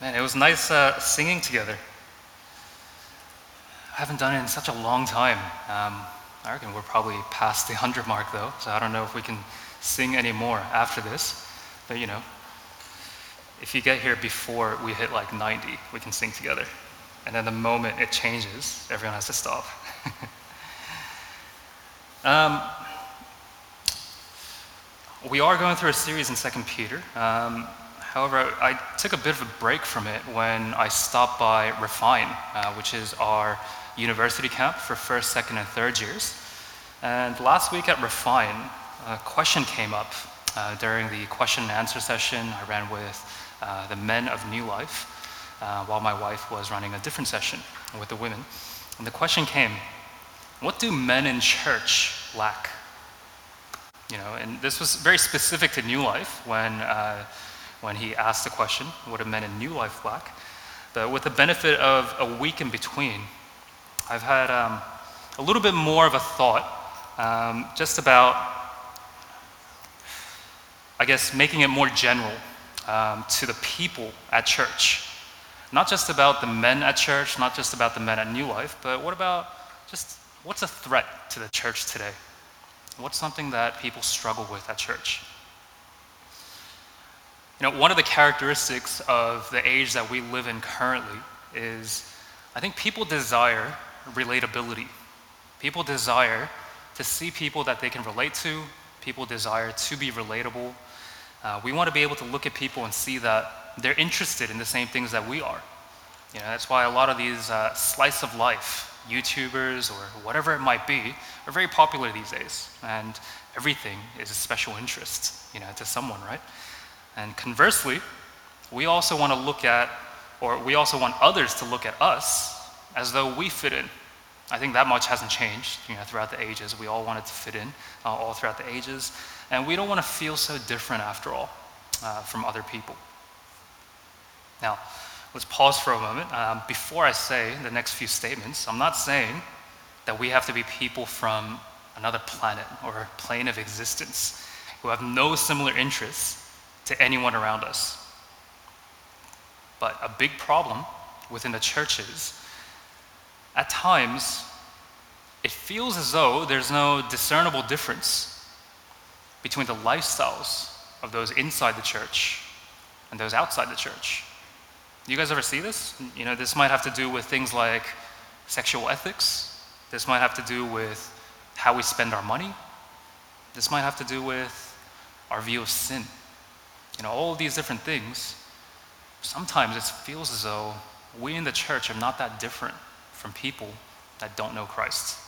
Man, it was nice uh, singing together. I haven't done it in such a long time. Um, I reckon we're probably past the 100 mark though, so I don't know if we can sing anymore after this. But you know, if you get here before we hit like 90, we can sing together. And then the moment it changes, everyone has to stop. um, we are going through a series in 2 Peter. Um, However, I took a bit of a break from it when I stopped by Refine, uh, which is our university camp for first, second, and third years. And last week at Refine, a question came up uh, during the question and answer session I ran with uh, the men of New Life, uh, while my wife was running a different session with the women. And the question came, what do men in church lack? You know, and this was very specific to New Life when uh, when he asked the question, what a men in New Life lack? But with the benefit of a week in between, I've had um, a little bit more of a thought um, just about, I guess, making it more general um, to the people at church. Not just about the men at church, not just about the men at New Life, but what about just what's a threat to the church today? What's something that people struggle with at church? You know, one of the characteristics of the age that we live in currently is I think people desire relatability. People desire to see people that they can relate to. People desire to be relatable. Uh, we want to be able to look at people and see that they're interested in the same things that we are. You know, that's why a lot of these uh, slice of life YouTubers or whatever it might be are very popular these days, and everything is a special interest, you know, to someone, right? And conversely, we also want to look at, or we also want others to look at us as though we fit in. I think that much hasn't changed you know, throughout the ages. We all wanted to fit in uh, all throughout the ages. And we don't want to feel so different after all uh, from other people. Now, let's pause for a moment. Um, before I say the next few statements, I'm not saying that we have to be people from another planet or plane of existence who have no similar interests to anyone around us. But a big problem within the churches, at times, it feels as though there's no discernible difference between the lifestyles of those inside the church and those outside the church. You guys ever see this? You know, this might have to do with things like sexual ethics. This might have to do with how we spend our money. This might have to do with our view of sin you know, all these different things, sometimes it feels as though we in the church are not that different from people that don't know Christ.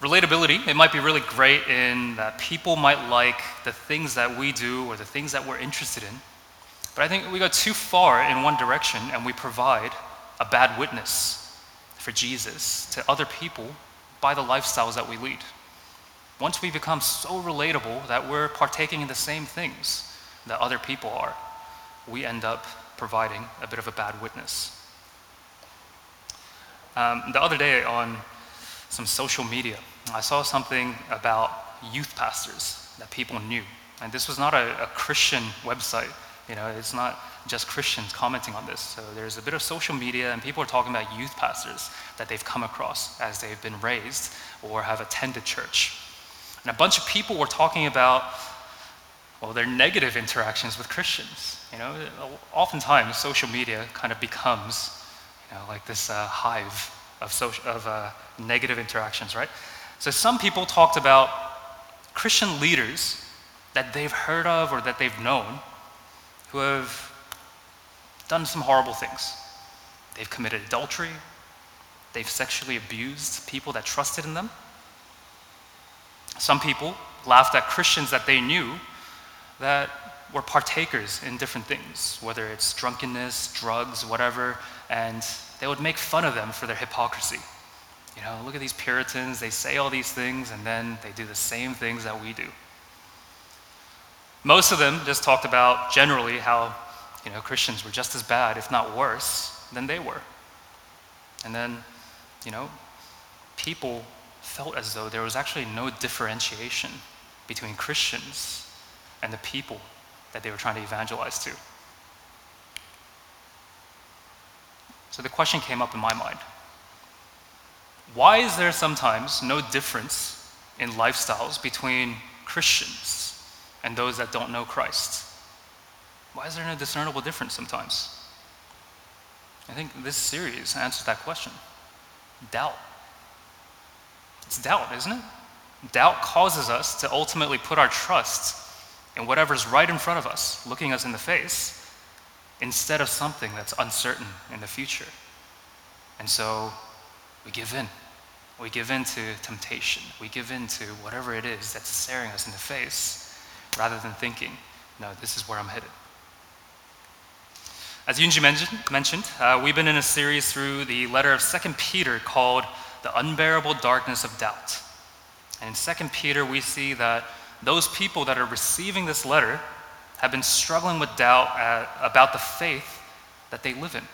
Relatability, it might be really great in that people might like the things that we do or the things that we're interested in. But I think we go too far in one direction and we provide a bad witness for Jesus to other people by the lifestyles that we lead once we become so relatable that we're partaking in the same things that other people are, we end up providing a bit of a bad witness. Um, the other day on some social media, I saw something about youth pastors that people knew. And this was not a, a Christian website. You know, it's not just Christians commenting on this. So there's a bit of social media, and people are talking about youth pastors that they've come across as they've been raised or have attended church. And a bunch of people were talking about, well, their negative interactions with Christians. You know, oftentimes social media kind of becomes, you know, like this uh, hive of, social, of uh, negative interactions, right? So some people talked about Christian leaders that they've heard of or that they've known who have done some horrible things. They've committed adultery, they've sexually abused people that trusted in them. Some people laughed at Christians that they knew that were partakers in different things, whether it's drunkenness, drugs, whatever, and they would make fun of them for their hypocrisy. You know, look at these Puritans, they say all these things, and then they do the same things that we do. Most of them just talked about generally how, you know, Christians were just as bad, if not worse, than they were. And then, you know, people felt as though there was actually no differentiation between Christians and the people that they were trying to evangelize to. So the question came up in my mind why is there sometimes no difference in lifestyles between Christians and those that don't know Christ? Why is there no discernible difference sometimes? I think this series answers that question doubt. It's doubt, isn't it? Doubt causes us to ultimately put our trust in whatever's right in front of us, looking us in the face, instead of something that's uncertain in the future. And so we give in. We give in to temptation. We give in to whatever it is that's staring us in the face rather than thinking, no, this is where I'm headed. As Yunji mentioned, uh, we've been in a series through the letter of 2 Peter called The Unbearable Darkness of Doubt. And in 2 Peter, we see that those people that are receiving this letter have been struggling with doubt at, about the faith that they live in.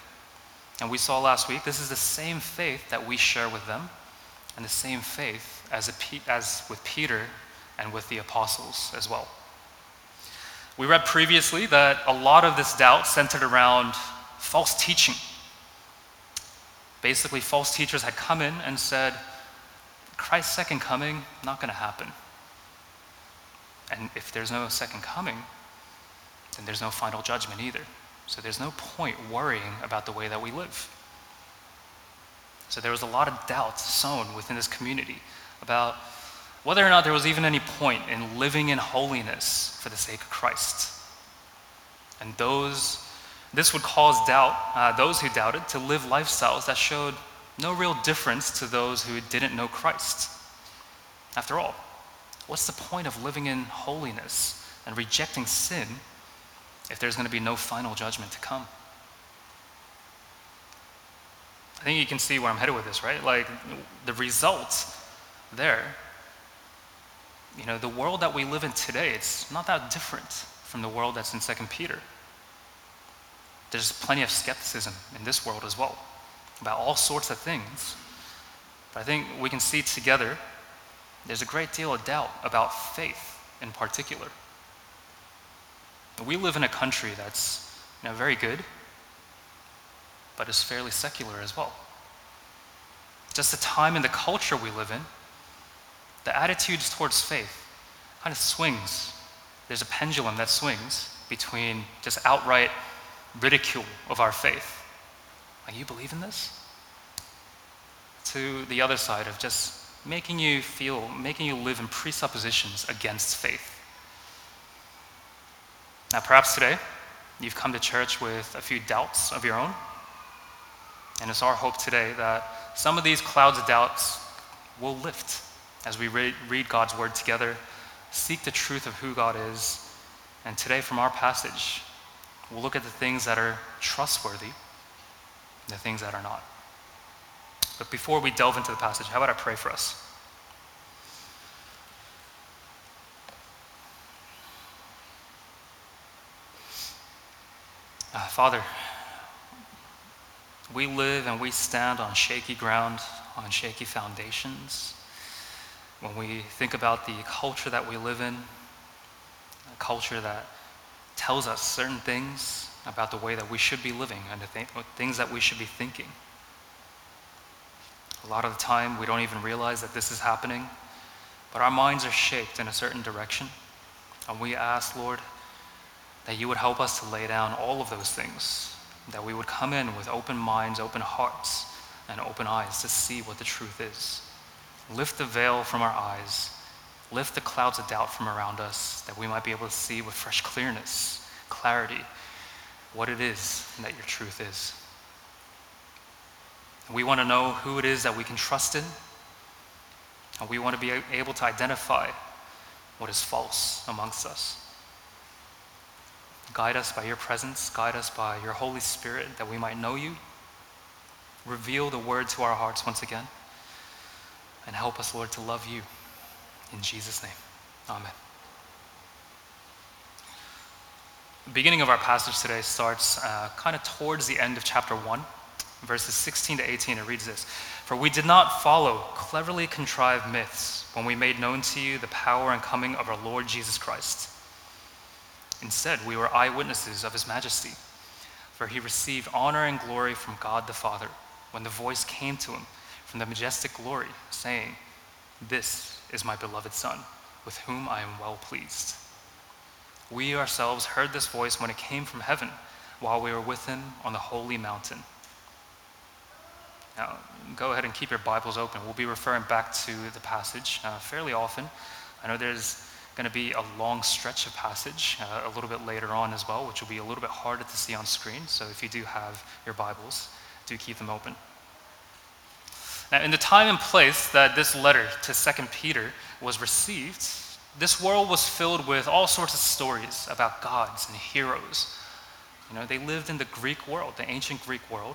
And we saw last week, this is the same faith that we share with them, and the same faith as, a, as with Peter and with the apostles as well. We read previously that a lot of this doubt centered around false teaching. Basically, false teachers had come in and said, Christ's second coming, not going to happen. And if there's no second coming, then there's no final judgment either. So there's no point worrying about the way that we live. So there was a lot of doubt sown within this community about whether or not there was even any point in living in holiness for the sake of Christ. And those, this would cause doubt, uh, those who doubted, to live lifestyles that showed no real difference to those who didn't know Christ. After all, what's the point of living in holiness and rejecting sin if there's going to be no final judgment to come? I think you can see where I'm headed with this, right? Like the result there you know, the world that we live in today, it's not that different from the world that's in 2 Peter. There's plenty of skepticism in this world as well about all sorts of things. But I think we can see together there's a great deal of doubt about faith in particular. We live in a country that's you know, very good, but is fairly secular as well. Just the time and the culture we live in the attitudes towards faith kind of swings. There's a pendulum that swings between just outright ridicule of our faith. Like, you believe in this? To the other side of just making you feel, making you live in presuppositions against faith. Now, perhaps today, you've come to church with a few doubts of your own. And it's our hope today that some of these clouds of doubts will lift as we read, read God's word together, seek the truth of who God is. And today, from our passage, we'll look at the things that are trustworthy, the things that are not. But before we delve into the passage, how about I pray for us? Uh, Father, we live and we stand on shaky ground, on shaky foundations when we think about the culture that we live in, a culture that tells us certain things about the way that we should be living and the th- things that we should be thinking. A lot of the time, we don't even realize that this is happening, but our minds are shaped in a certain direction. And we ask, Lord, that you would help us to lay down all of those things, that we would come in with open minds, open hearts, and open eyes to see what the truth is. Lift the veil from our eyes. Lift the clouds of doubt from around us that we might be able to see with fresh clearness, clarity, what it is that your truth is. We want to know who it is that we can trust in, and we want to be able to identify what is false amongst us. Guide us by your presence, guide us by your Holy Spirit that we might know you. Reveal the word to our hearts once again. And help us, Lord, to love you. In Jesus' name, amen. The beginning of our passage today starts uh, kind of towards the end of chapter 1, verses 16 to 18. It reads this For we did not follow cleverly contrived myths when we made known to you the power and coming of our Lord Jesus Christ. Instead, we were eyewitnesses of his majesty. For he received honor and glory from God the Father when the voice came to him from the majestic glory, saying, This is my beloved Son, with whom I am well pleased. We ourselves heard this voice when it came from heaven while we were with him on the holy mountain. Now, go ahead and keep your Bibles open. We'll be referring back to the passage uh, fairly often. I know there's going to be a long stretch of passage uh, a little bit later on as well, which will be a little bit harder to see on screen. So if you do have your Bibles, do keep them open. Now, in the time and place that this letter to Second Peter was received, this world was filled with all sorts of stories about gods and heroes. You know, they lived in the Greek world, the ancient Greek world,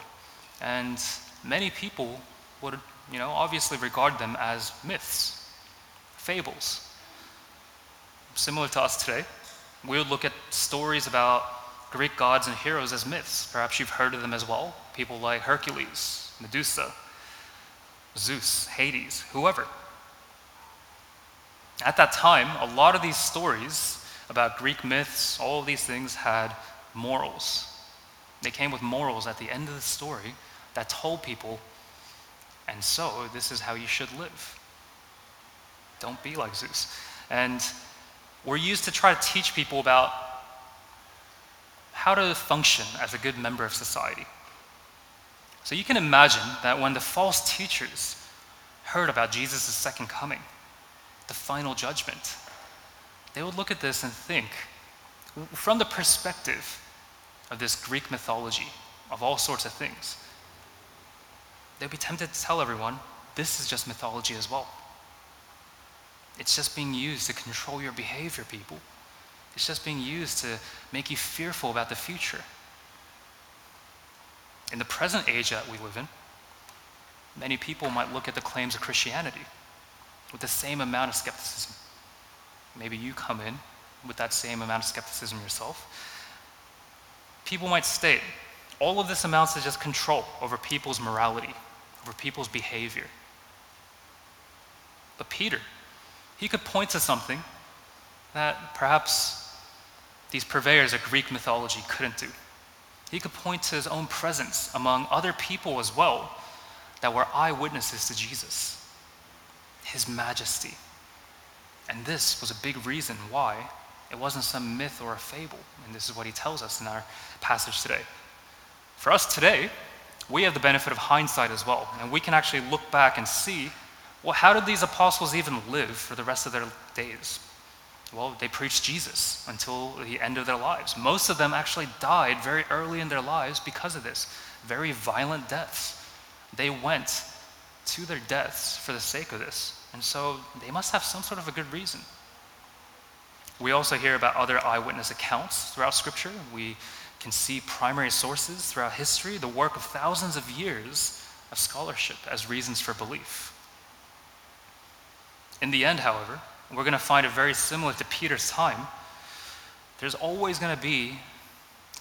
and many people would, you know, obviously regard them as myths, fables. Similar to us today, we would look at stories about Greek gods and heroes as myths. Perhaps you've heard of them as well. People like Hercules, Medusa, Zeus, Hades, whoever. At that time, a lot of these stories about Greek myths, all of these things had morals. They came with morals at the end of the story that told people, and so this is how you should live. Don't be like Zeus. And we're used to try to teach people about how to function as a good member of society. So you can imagine that when the false teachers heard about Jesus' second coming, the final judgment, they would look at this and think, from the perspective of this Greek mythology, of all sorts of things, they'd be tempted to tell everyone this is just mythology as well. It's just being used to control your behavior, people. It's just being used to make you fearful about the future. In the present age that we live in, many people might look at the claims of Christianity with the same amount of skepticism. Maybe you come in with that same amount of skepticism yourself. People might state, all of this amounts to just control over people's morality, over people's behavior. But Peter, he could point to something that perhaps these purveyors of Greek mythology couldn't do. He could point to his own presence among other people as well that were eyewitnesses to Jesus, his majesty. And this was a big reason why it wasn't some myth or a fable. And this is what he tells us in our passage today. For us today, we have the benefit of hindsight as well. And we can actually look back and see well, how did these apostles even live for the rest of their days? Well, they preached Jesus until the end of their lives. Most of them actually died very early in their lives because of this very violent deaths. They went to their deaths for the sake of this. And so they must have some sort of a good reason. We also hear about other eyewitness accounts throughout Scripture. We can see primary sources throughout history, the work of thousands of years of scholarship as reasons for belief. In the end, however, we're going to find it very similar to Peter's time. There's always going to be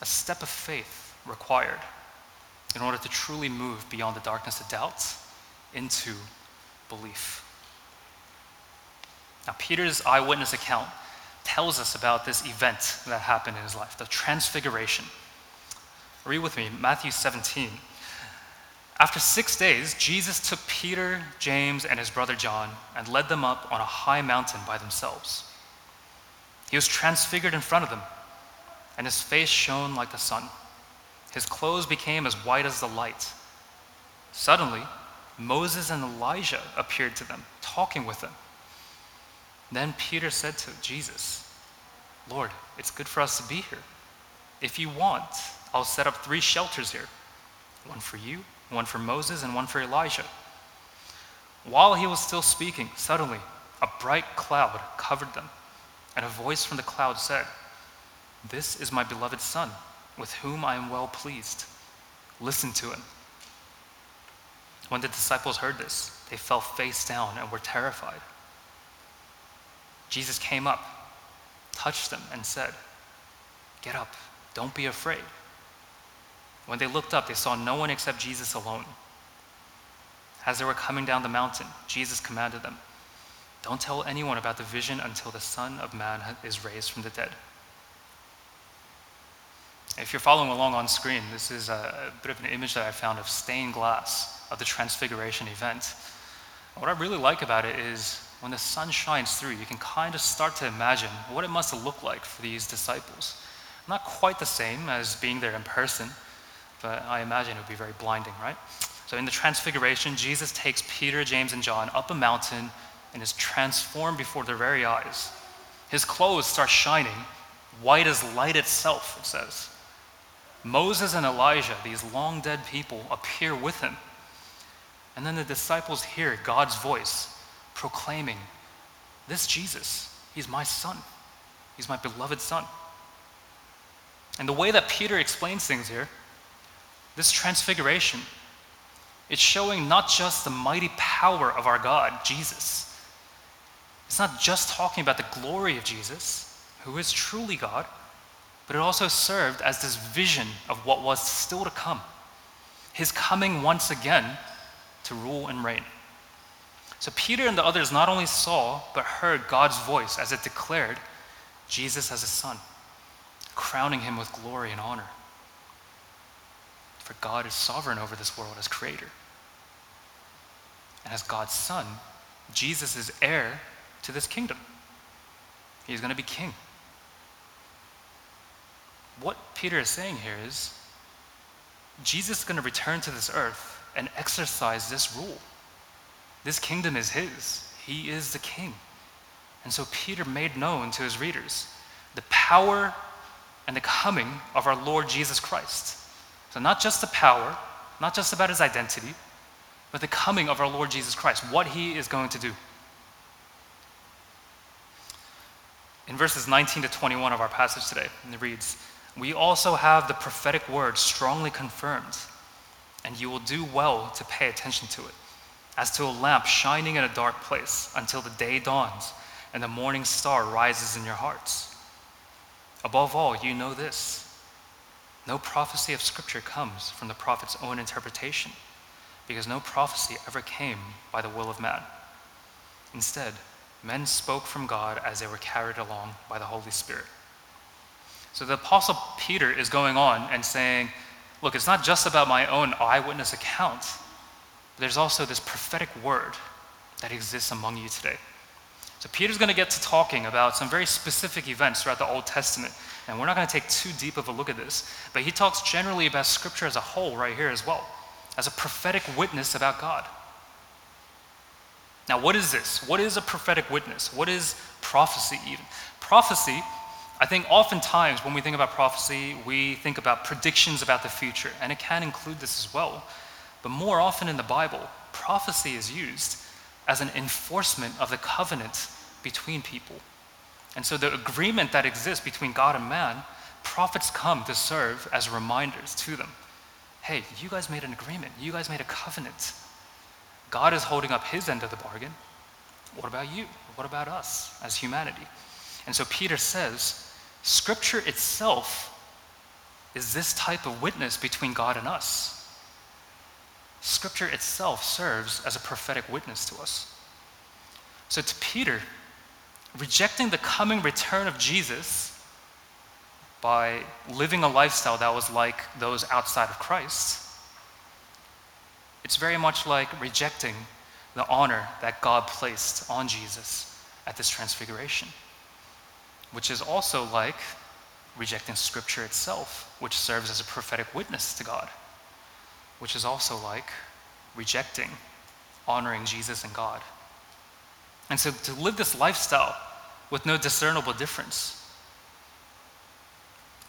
a step of faith required in order to truly move beyond the darkness of doubt into belief. Now, Peter's eyewitness account tells us about this event that happened in his life, the transfiguration. Read with me, Matthew 17. After six days, Jesus took Peter, James, and his brother John and led them up on a high mountain by themselves. He was transfigured in front of them, and his face shone like the sun. His clothes became as white as the light. Suddenly, Moses and Elijah appeared to them, talking with them. Then Peter said to Jesus, Lord, it's good for us to be here. If you want, I'll set up three shelters here one for you, one for Moses, and one for Elijah. While he was still speaking, suddenly a bright cloud covered them, and a voice from the cloud said, This is my beloved Son, with whom I am well pleased. Listen to him. When the disciples heard this, they fell face down and were terrified. Jesus came up, touched them, and said, Get up, don't be afraid. When they looked up, they saw no one except Jesus alone. As they were coming down the mountain, Jesus commanded them, Don't tell anyone about the vision until the Son of Man is raised from the dead. If you're following along on screen, this is a, bit of an image that I found of stained glass of the Transfiguration event. What I really like about it is when the sun shines through, you can kind of start to imagine what it must have looked like for these disciples. Not quite the same as being there in person, but I imagine it would be very blinding, right? So in the Transfiguration, Jesus takes Peter, James, and John up a mountain and is transformed before their very eyes. His clothes start shining, white as light itself, it says. Moses and Elijah, these long dead people, appear with him. And then the disciples hear God's voice proclaiming, This Jesus, he's my son. He's my beloved son. And the way that Peter explains things here, this transfiguration, it's showing not just the mighty power of our God, Jesus. It's not just talking about the glory of Jesus, who is truly God, but it also served as this vision of what was still to come his coming once again to rule and reign. So Peter and the others not only saw, but heard God's voice as it declared Jesus as a son, crowning him with glory and honor. For God is sovereign over this world as creator. And as God's son, Jesus is heir to this kingdom. He's going to be king. What Peter is saying here is Jesus is going to return to this earth and exercise this rule. This kingdom is his, he is the king. And so Peter made known to his readers the power and the coming of our Lord Jesus Christ. So, not just the power, not just about his identity, but the coming of our Lord Jesus Christ, what he is going to do. In verses 19 to 21 of our passage today, it reads, We also have the prophetic word strongly confirmed, and you will do well to pay attention to it, as to a lamp shining in a dark place until the day dawns and the morning star rises in your hearts. Above all, you know this no prophecy of Scripture comes from the prophet's own interpretation, because no prophecy ever came by the will of man. Instead, men spoke from God as they were carried along by the Holy Spirit. So the Apostle Peter is going on and saying, Look, it's not just about my own eyewitness account, there's also this prophetic word that exists among you today. So Peter's going to get to talking about some very specific events throughout the Old Testament. And we're not going to take too deep of a look at this, but he talks generally about Scripture as a whole right here as well, as a prophetic witness about God. Now, what is this? What is a prophetic witness? What is prophecy, even? Prophecy, I think oftentimes when we think about prophecy, we think about predictions about the future, and it can include this as well. But more often in the Bible, prophecy is used as an enforcement of the covenant between people. And so the agreement that exists between God and man, prophets come to serve as reminders to them. Hey, you guys made an agreement. You guys made a covenant. God is holding up his end of the bargain. What about you? What about us as humanity? And so Peter says, Scripture itself is this type of witness between God and us. Scripture itself serves as a prophetic witness to us. So to Peter, rejecting the coming return of Jesus by living a lifestyle that was like those outside of Christ it's very much like rejecting the honor that God placed on Jesus at this transfiguration, which is also like rejecting Scripture itself, which serves as a prophetic witness to God, which is also like rejecting honoring Jesus and God. And so to live this lifestyle with no discernible difference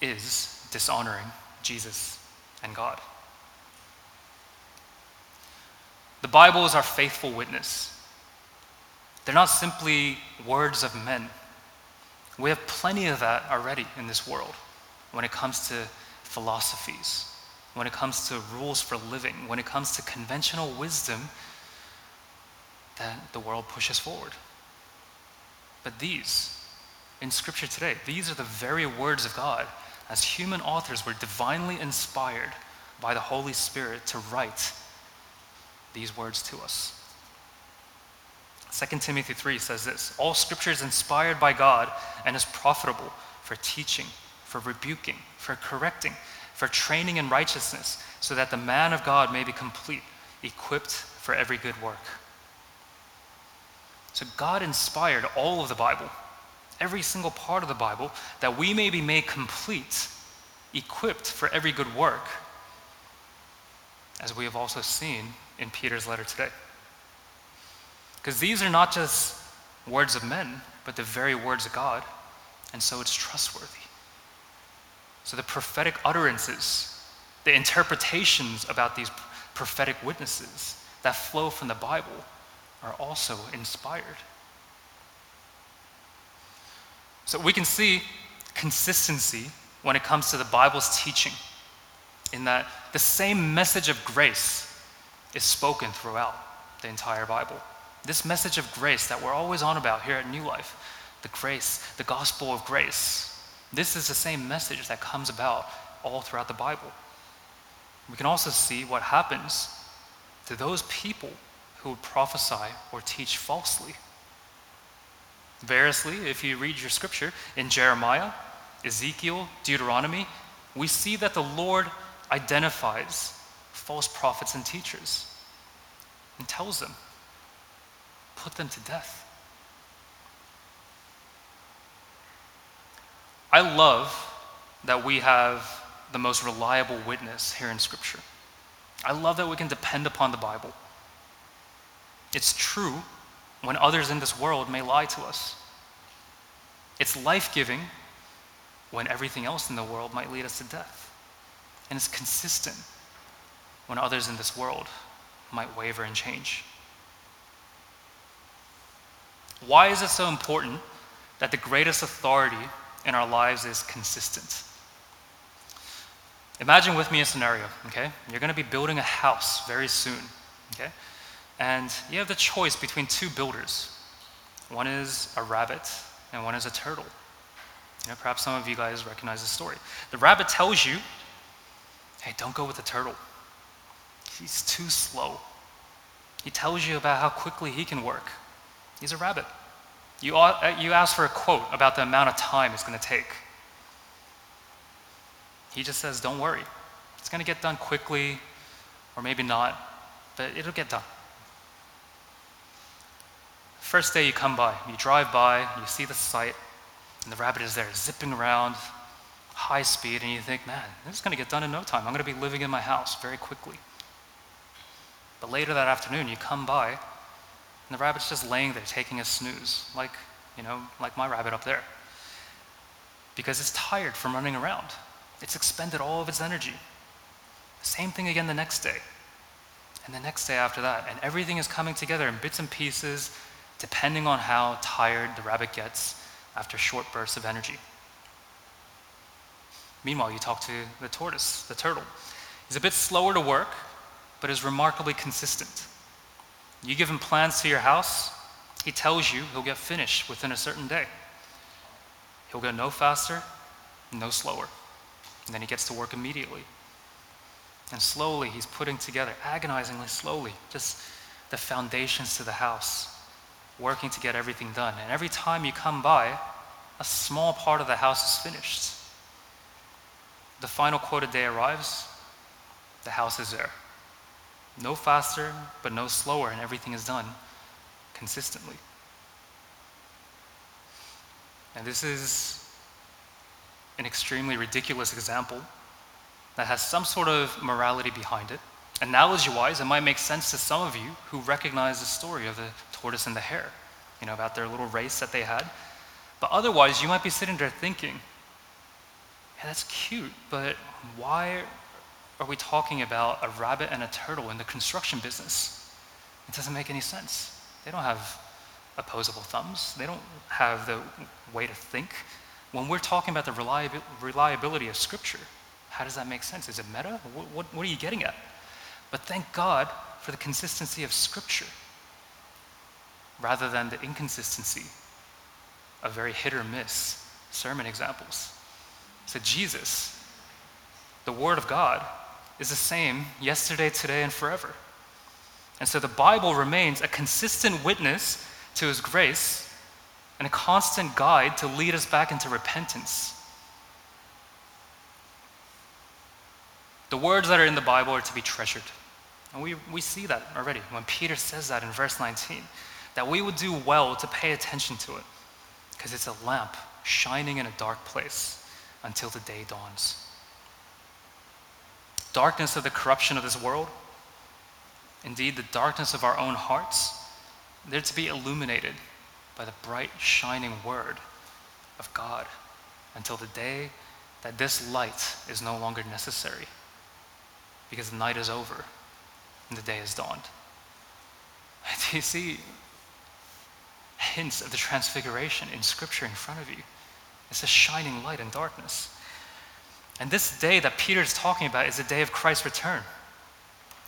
is dishonoring Jesus and God. The Bible is our faithful witness. They're not simply words of men. We have plenty of that already in this world when it comes to philosophies, when it comes to rules for living, when it comes to conventional wisdom that the world pushes forward. But these, in Scripture today, these are the very words of God as human authors were divinely inspired by the Holy Spirit to write these words to us. 2 Timothy 3 says this All scripture is inspired by God and is profitable for teaching, for rebuking, for correcting, for training in righteousness, so that the man of God may be complete, equipped for every good work. So God inspired all of the Bible, every single part of the Bible, that we may be made complete, equipped for every good work, as we have also seen in Peter's letter today. Because these are not just words of men, but the very words of God, and so it's trustworthy. So the prophetic utterances, the interpretations about these prophetic witnesses that flow from the Bible are also inspired. So we can see consistency when it comes to the Bible's teaching, in that the same message of grace is spoken throughout the entire Bible. This message of grace that we're always on about here at New Life, the grace, the gospel of grace, this is the same message that comes about all throughout the Bible. We can also see what happens to those people who prophesy or teach falsely. Variously, if you read your scripture in Jeremiah, Ezekiel, Deuteronomy, we see that the Lord identifies false prophets and teachers and tells them, put them to death. I love that we have the most reliable witness here in Scripture. I love that we can depend upon the Bible. It's true when others in this world may lie to us. It's life giving when everything else in the world might lead us to death. And it's consistent when others in this world might waver and change. Why is it so important that the greatest authority in our lives is consistent? Imagine with me a scenario, okay? You're going to be building a house very soon, okay? And you have the choice between two builders. One is a rabbit and one is a turtle. You know, perhaps some of you guys recognize the story. The rabbit tells you, hey, don't go with the turtle. He's too slow. He tells you about how quickly he can work. He's a rabbit. You, uh, you ask for a quote about the amount of time it's going to take. He just says, don't worry. It's going to get done quickly, or maybe not, but it'll get done. First day you come by, you drive by, you see the site, and the rabbit is there zipping around, high speed, and you think, man, this is going to get done in no time. I'm going to be living in my house very quickly. But later that afternoon, you come by, and the rabbit's just laying there taking a snooze, like, you know, like my rabbit up there. Because it's tired from running around. It's expended all of its energy. Same thing again the next day. And the next day after that. And everything is coming together in bits and pieces, depending on how tired the rabbit gets after short bursts of energy. Meanwhile, you talk to the tortoise, the turtle. He's a bit slower to work, but is remarkably consistent. You give him plans to your house, he tells you he'll get finished within a certain day. He'll go no faster, no slower. And then he gets to work immediately. And slowly, he's putting together, agonizingly slowly, just the foundations to the house, working to get everything done. And every time you come by, a small part of the house is finished. The final quoted day arrives, the house is there. No faster, but no slower, and everything is done consistently. And this is an extremely ridiculous example that has some sort of morality behind it. Analogy wise, it might make sense to some of you who recognize the story of the tortoise and the hare, you know, about their little race that they had. But otherwise, you might be sitting there thinking, yeah, that's cute, but why are we talking about a rabbit and a turtle in the construction business? It doesn't make any sense. They don't have opposable thumbs, they don't have the way to think. When we're talking about the reliabi- reliability of Scripture, how does that make sense? Is it meta? What, what, what are you getting at? But thank God for the consistency of Scripture rather than the inconsistency of very hit or miss sermon examples. So, Jesus, the Word of God, is the same yesterday, today, and forever. And so the Bible remains a consistent witness to His grace and a constant guide to lead us back into repentance. The words that are in the Bible are to be treasured. And we, we see that already when Peter says that in verse 19, that we would do well to pay attention to it because it's a lamp shining in a dark place until the day dawns. Darkness of the corruption of this world, indeed, the darkness of our own hearts, they're to be illuminated by the bright, shining word of God until the day that this light is no longer necessary because the night is over and the day has dawned. Do you see hints of the transfiguration in Scripture in front of you? It's a shining light in darkness. And this day that Peter is talking about is the day of Christ's return.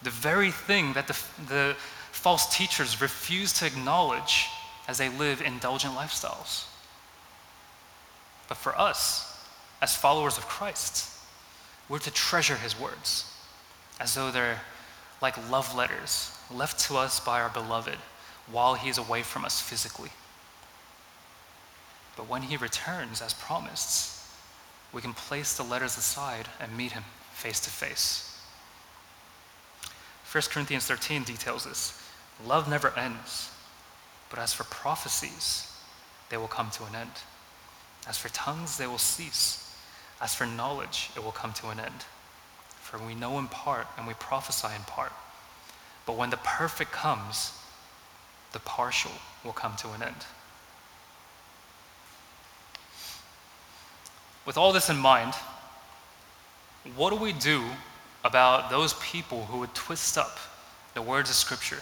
The very thing that the, the false teachers refuse to acknowledge as they live indulgent lifestyles. But for us, as followers of Christ, we're to treasure his words as though they're like love letters left to us by our beloved while he is away from us physically. But when he returns, as promised, we can place the letters aside and meet him face to face. 1 Corinthians 13 details this. Love never ends, but as for prophecies, they will come to an end. As for tongues, they will cease. As for knowledge, it will come to an end. For we know in part and we prophesy in part. But when the perfect comes, the partial will come to an end. With all this in mind, what do we do about those people who would twist up the words of Scripture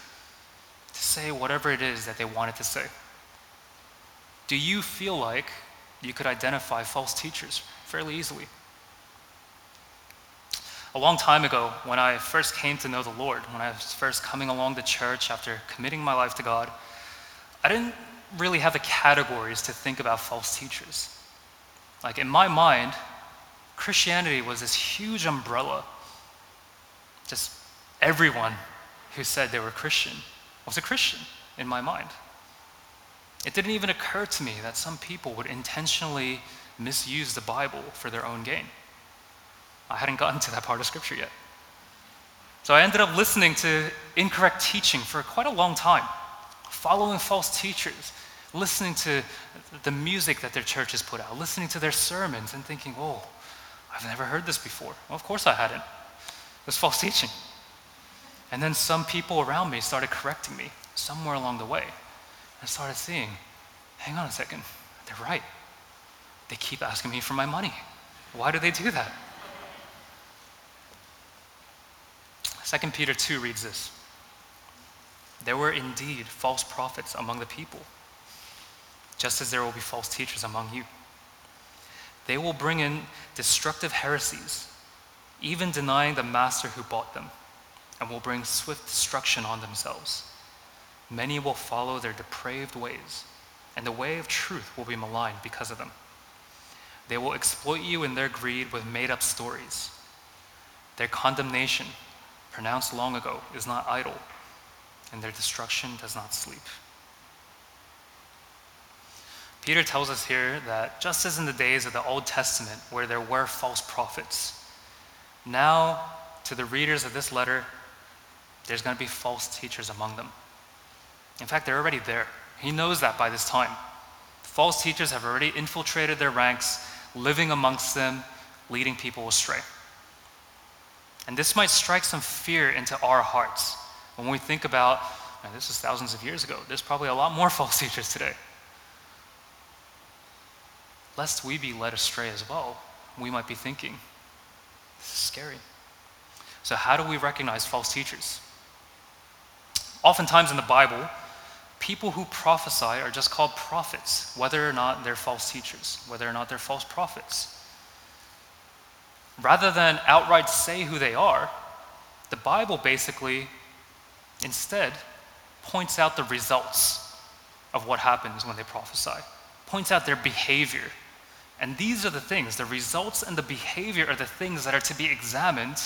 to say whatever it is that they wanted to say? Do you feel like you could identify false teachers fairly easily? A long time ago, when I first came to know the Lord, when I was first coming along the church after committing my life to God, I didn't really have the categories to think about false teachers. Like in my mind, Christianity was this huge umbrella. Just everyone who said they were Christian was a Christian in my mind. It didn't even occur to me that some people would intentionally misuse the Bible for their own gain. I hadn't gotten to that part of Scripture yet. So I ended up listening to incorrect teaching for quite a long time, following false teachers, listening to the music that their churches put out, listening to their sermons, and thinking, oh, I've never heard this before. Well, of course I hadn't. It was false teaching. And then some people around me started correcting me somewhere along the way. I started seeing, hang on a second, they're right. They keep asking me for my money. Why do they do that? 2 Peter 2 reads this There were indeed false prophets among the people, just as there will be false teachers among you. They will bring in destructive heresies, even denying the master who bought them, and will bring swift destruction on themselves. Many will follow their depraved ways, and the way of truth will be maligned because of them. They will exploit you in their greed with made up stories. Their condemnation pronounced long ago, is not idle, and their destruction does not sleep. Peter tells us here that just as in the days of the Old Testament, where there were false prophets, now to the readers of this letter, there's going to be false teachers among them. In fact, they're already there. He knows that by this time. False teachers have already infiltrated their ranks, living amongst them, leading people astray. And this might strike some fear into our hearts when we think about, man, this is thousands of years ago. There's probably a lot more false teachers today. Lest we be led astray as well, we might be thinking, this is scary. So, how do we recognize false teachers? Oftentimes in the Bible, people who prophesy are just called prophets, whether or not they're false teachers, whether or not they're false prophets. Rather than outright say who they are, the Bible basically instead points out the results of what happens when they prophesy, points out their behavior. And these are the things, the results and the behavior are the things that are to be examined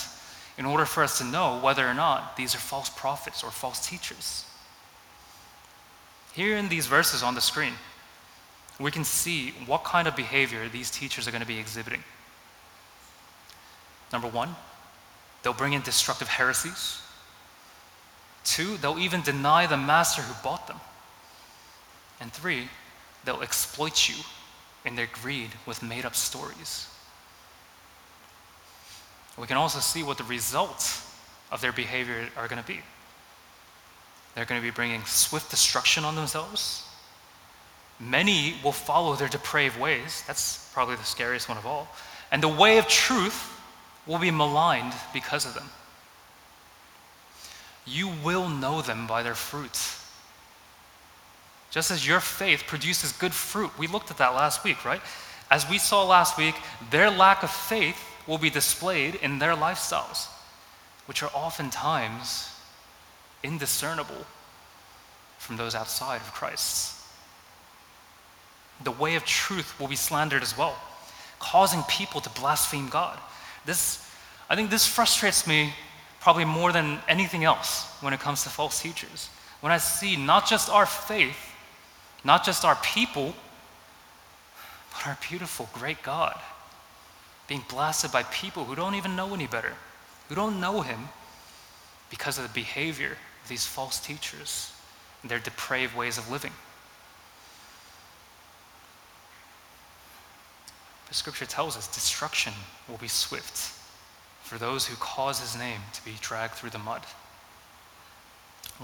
in order for us to know whether or not these are false prophets or false teachers. Here in these verses on the screen, we can see what kind of behavior these teachers are going to be exhibiting. Number one, they'll bring in destructive heresies. Two, they'll even deny the master who bought them. And three, they'll exploit you in their greed with made up stories. We can also see what the results of their behavior are going to be. They're going to be bringing swift destruction on themselves. Many will follow their depraved ways. That's probably the scariest one of all. And the way of truth will be maligned because of them. You will know them by their fruits. Just as your faith produces good fruit. We looked at that last week, right? As we saw last week, their lack of faith will be displayed in their lifestyles, which are oftentimes indiscernible from those outside of Christ. The way of truth will be slandered as well, causing people to blaspheme God. This, I think this frustrates me probably more than anything else when it comes to false teachers. When I see not just our faith, not just our people, but our beautiful, great God being blasted by people who don't even know any better, who don't know Him because of the behavior of these false teachers and their depraved ways of living. The scripture tells us destruction will be swift for those who cause his name to be dragged through the mud.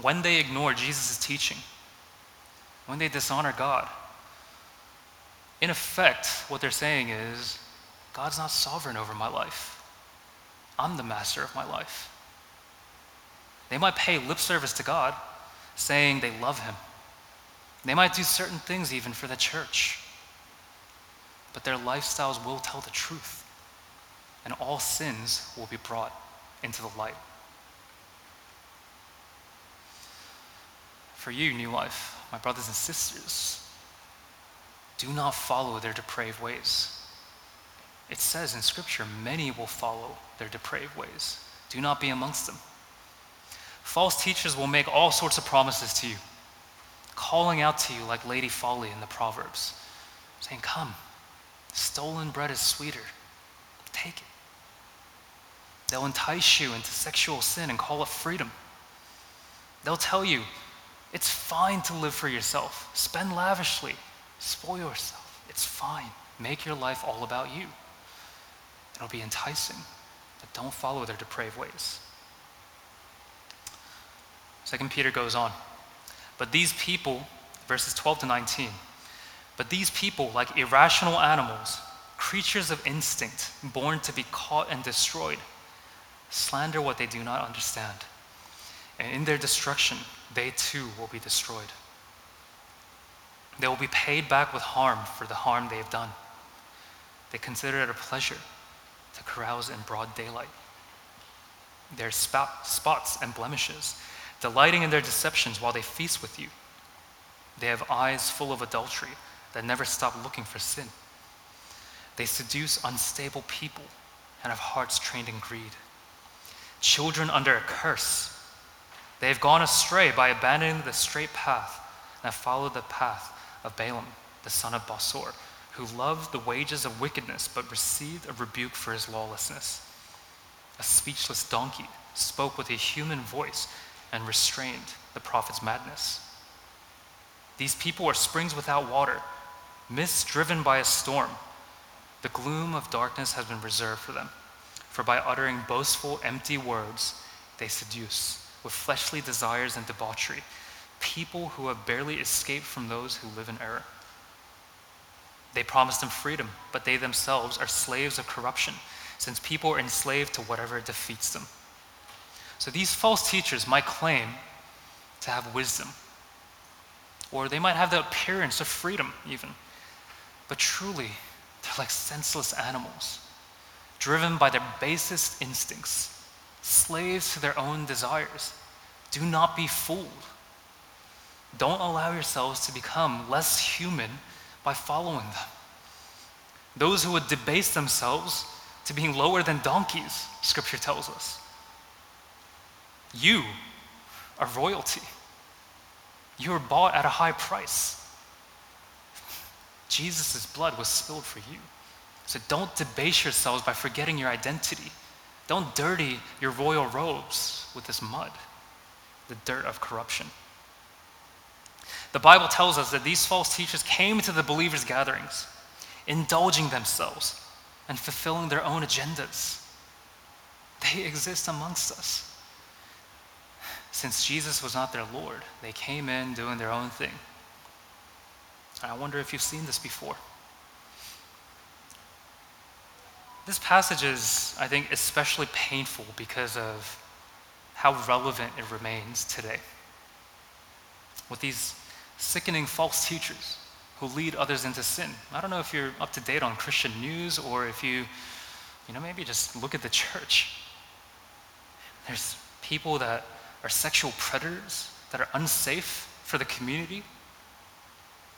When they ignore Jesus' teaching, when they dishonor God, in effect, what they're saying is God's not sovereign over my life. I'm the master of my life. They might pay lip service to God, saying they love Him. They might do certain things even for the church. But their lifestyles will tell the truth, and all sins will be brought into the light. For you, New Life, my brothers and sisters, do not follow their depraved ways. It says in Scripture, many will follow their depraved ways. Do not be amongst them. False teachers will make all sorts of promises to you, calling out to you like Lady Folly in the Proverbs, saying, Come, stolen bread is sweeter. Take it. They'll entice you into sexual sin and call it freedom. They'll tell you it's fine to live for yourself, spend lavishly, spoil yourself. It's fine. Make your life all about you. It'll be enticing, but don't follow their depraved ways. Second Peter goes on. But these people, verses 12 to 19, but these people, like irrational animals, creatures of instinct, born to be caught and destroyed, slander what they do not understand. And in their destruction, they too will be destroyed. They will be paid back with harm for the harm they have done. They consider it a pleasure to carouse in broad daylight. Their spots and blemishes, delighting in their deceptions while they feast with you. They have eyes full of adultery that never stop looking for sin. They seduce unstable people and have hearts trained in greed. Children under a curse. They have gone astray by abandoning the straight path and have followed the path of Balaam, the son of Bosor who loved the wages of wickedness but received a rebuke for his lawlessness. A speechless donkey spoke with a human voice and restrained the prophet's madness. These people are springs without water, mists driven by a storm. The gloom of darkness has been reserved for them, for by uttering boastful, empty words, they seduce with fleshly desires and debauchery people who have barely escaped from those who live in error. They promise them freedom, but they themselves are slaves of corruption, since people are enslaved to whatever defeats them. So these false teachers might claim to have wisdom, or they might have the appearance of freedom, even. But truly, they're like senseless animals, driven by their basest instincts, slaves to their own desires. Do not be fooled. Don't allow yourselves to become less human by following them. Those who would debase themselves to being lower than donkeys, scripture tells us. You are royalty. You were bought at a high price. Jesus' blood was spilled for you. So don't debase yourselves by forgetting your identity. Don't dirty your royal robes with this mud, the dirt of corruption. The Bible tells us that these false teachers came to the believers' gatherings, indulging themselves and fulfilling their own agendas. They exist amongst us. Since Jesus was not their Lord, they came in doing their own thing. I wonder if you've seen this before. This passage is, I think, especially painful because of how relevant it remains today. With these sickening false teachers who lead others into sin. I don't know if you're up to date on Christian news or if you, you know, maybe just look at the church. There's people that are sexual predators, that are unsafe for the community.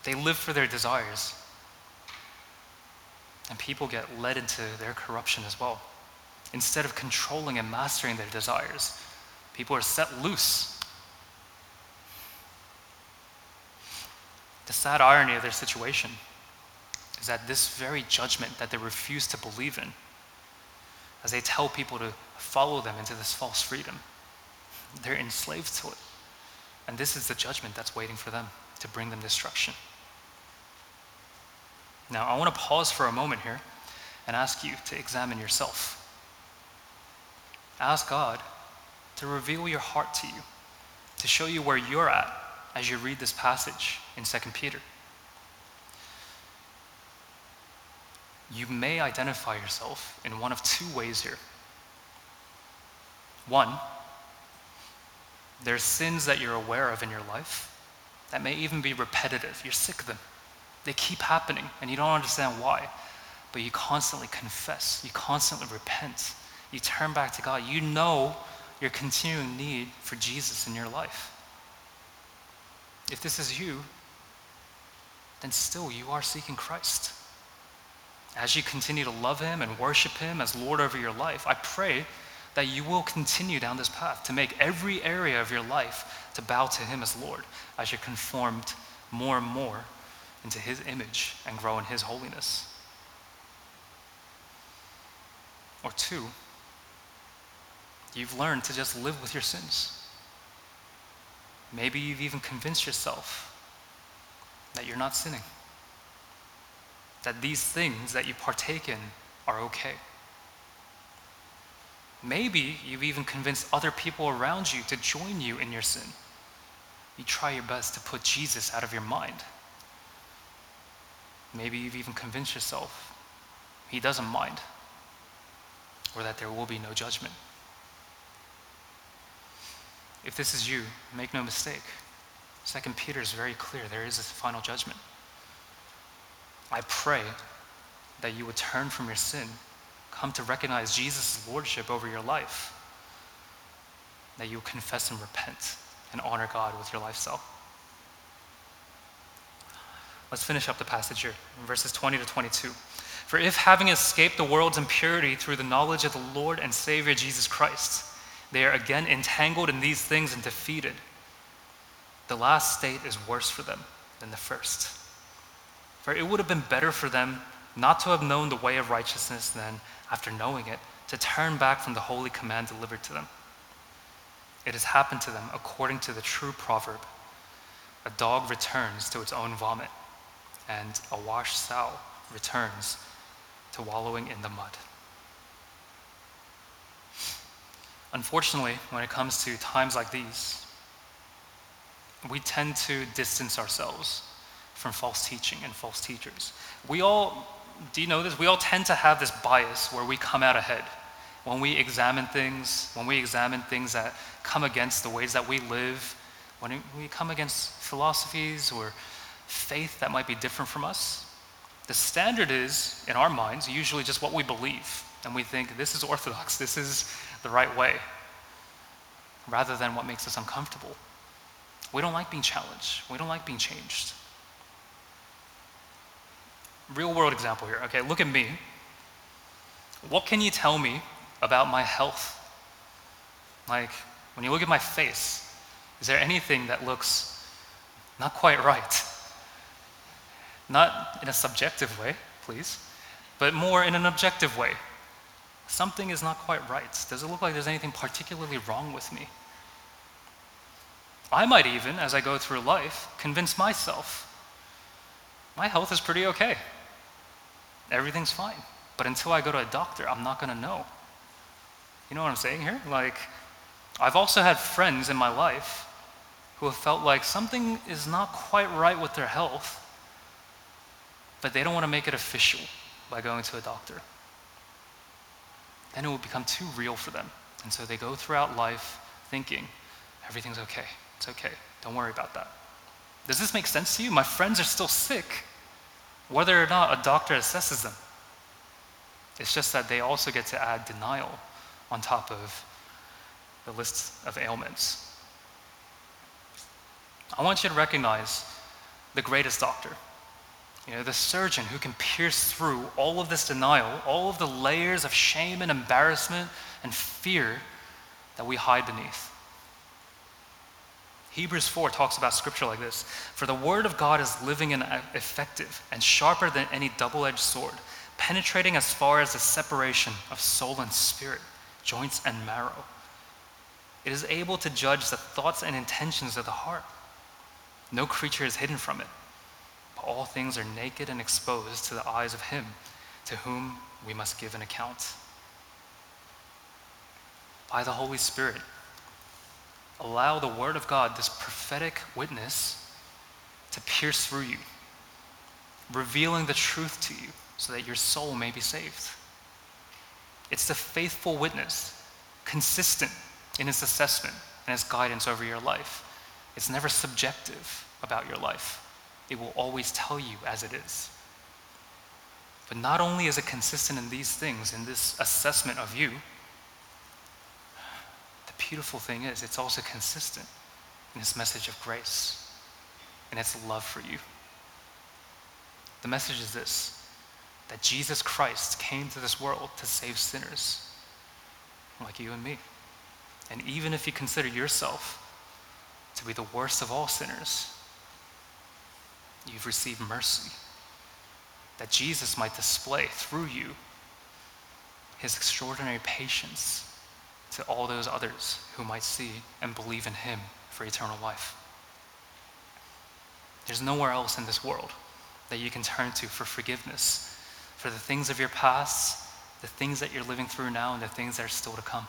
They live for their desires. And people get led into their corruption as well. Instead of controlling and mastering their desires, people are set loose. The sad irony of their situation is that this very judgment that they refuse to believe in, as they tell people to follow them into this false freedom, they're enslaved to it. And this is the judgment that's waiting for them to bring them destruction. Now, I want to pause for a moment here and ask you to examine yourself. Ask God to reveal your heart to you, to show you where you're at as you read this passage in 2 Peter. You may identify yourself in one of two ways here. One, there's sins that you're aware of in your life that may even be repetitive. You're sick of them. They keep happening and you don't understand why. But you constantly confess, you constantly repent, you turn back to God. You know your continuing need for Jesus in your life. If this is you, then still you are seeking Christ. As you continue to love Him and worship Him as Lord over your life, I pray that you will continue down this path to make every area of your life to bow to Him as Lord as you're conformed more and more into His image and grow in His holiness. Or two, you've learned to just live with your sins. Maybe you've even convinced yourself that you're not sinning, that these things that you partake in are okay. Maybe you've even convinced other people around you to join you in your sin. You try your best to put Jesus out of your mind. Maybe you've even convinced yourself he doesn't mind or that there will be no judgment. If this is you, make no mistake. Second Peter is very clear. There is a final judgment. I pray that you would turn from your sin, come to recognize Jesus' lordship over your life, that you confess and repent and honor God with your lifestyle. Let's finish up the passage here, verses 20 to 22. For if having escaped the world's impurity through the knowledge of the Lord and Savior Jesus Christ, they are again entangled in these things and defeated, the last state is worse for them than the first. For it would have been better for them not to have known the way of righteousness than, after knowing it, to turn back from the holy command delivered to them. It has happened to them according to the true proverb a dog returns to its own vomit and a washed sow returns to wallowing in the mud. Unfortunately, when it comes to times like these, we tend to distance ourselves from false teaching and false teachers. We all, do you know this? We all tend to have this bias where we come out ahead. When we examine things, when we examine things that come against the ways that we live, when we come against philosophies or faith that might be different from us, the standard is, in our minds, usually just what we believe. And we think this is orthodox, this is the right way, rather than what makes us uncomfortable. We don't like being challenged, we don't like being changed. Real world example here. Okay, look at me. What can you tell me about my health? Like, when you look at my face, is there anything that looks not quite right? Not in a subjective way, please, but more in an objective way. something is not quite right. Does it look like there's anything particularly wrong with me? I might even, as I go through life, convince myself my health is pretty okay. Everything's fine. But until I go to a doctor, I'm not going to know. You know what I'm saying here? Like, I've also had friends in my life who have felt like something is not quite right with their health, but they don't want to make it official by going to a doctor. Then it will become too real for them. And so they go throughout life thinking, everything's okay, it's okay, don't worry about that. Does this make sense to you? My friends are still sick, whether or not a doctor assesses them. It's just that they also get to add denial on top of the list of ailments. I want you to recognize the greatest doctor, you know, the surgeon who can pierce through all of this denial, all of the layers of shame and embarrassment and fear that we hide beneath. Hebrews 4 talks about scripture like this For the word of God is living and effective and sharper than any double edged sword, penetrating as far as the separation of soul and spirit, joints and marrow. It is able to judge the thoughts and intentions of the heart. No creature is hidden from it all things are naked and exposed to the eyes of Him to whom we must give an account. By the Holy Spirit, allow the Word of God, this prophetic witness, to pierce through you, revealing the truth to you so that your soul may be saved. It's the faithful witness, consistent in its assessment and its guidance over your life. It's never subjective about your life it will always tell you as it is. But not only is it consistent in these things, in this assessment of you, the beautiful thing is it's also consistent in its message of grace and its love for you. The message is this that Jesus Christ came to this world to save sinners like you and me. And even if you consider yourself to be the worst of all sinners, you've received mercy. That Jesus might display through you his extraordinary patience to all those others who might see and believe in him for eternal life. There's nowhere else in this world that you can turn to for forgiveness for the things of your past, the things that you're living through now, and the things that are still to come.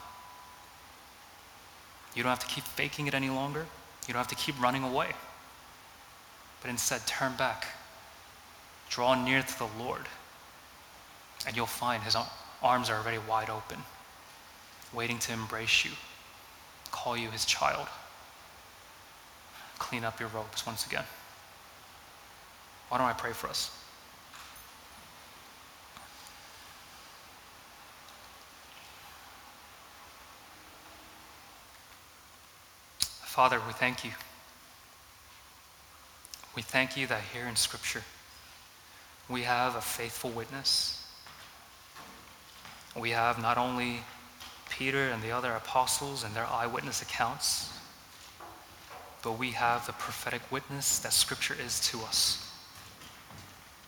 You don't have to keep faking it any longer. You don't have to keep running away but instead turn back. Draw near to the Lord, and you'll find his arms are already wide open, waiting to embrace you, call you his child. Clean up your robes once again. Why don't I pray for us? Father, we thank you. We thank you that here in Scripture we have a faithful witness. We have not only Peter and the other apostles and their eyewitness accounts, but we have the prophetic witness that Scripture is to us.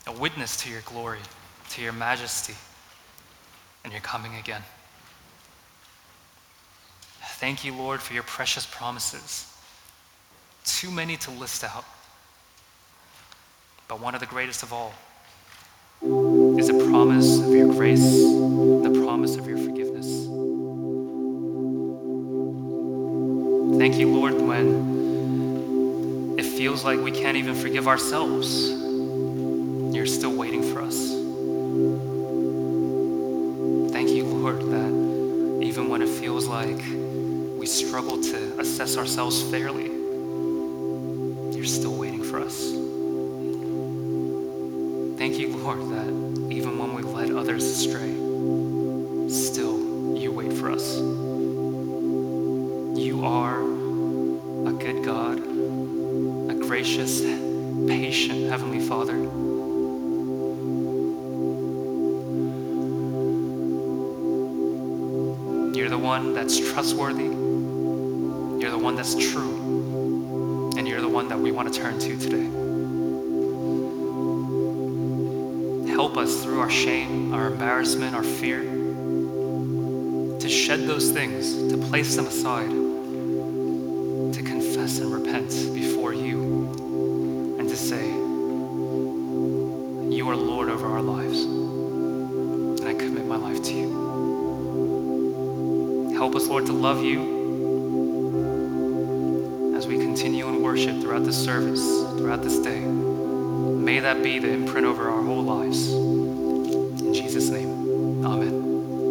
A witness to your glory, to your majesty, and your coming again. Thank you, Lord, for your precious promises. Too many to list out. But one of the greatest of all is the promise of your grace, the promise of your forgiveness. Thank you, Lord, when it feels like we can't even forgive ourselves. You're still waiting for us. Thank you, Lord, that even when it feels like we struggle to assess ourselves fairly, you're still You, Lord, that even when we led others astray, still you wait for us. You are a good God, a gracious, patient Heavenly Father. You're the one that's trustworthy. You're the one that's true. And you're the one that we want to turn to today. Us through our shame, our embarrassment, our fear. to shed those things, to place them aside, to confess and repent before you, and to say, You are Lord over our lives, and I commit my life to you. Help us, Lord, to love you as we continue in worship throughout this service, throughout this day. May that be the imprint over our whole lives.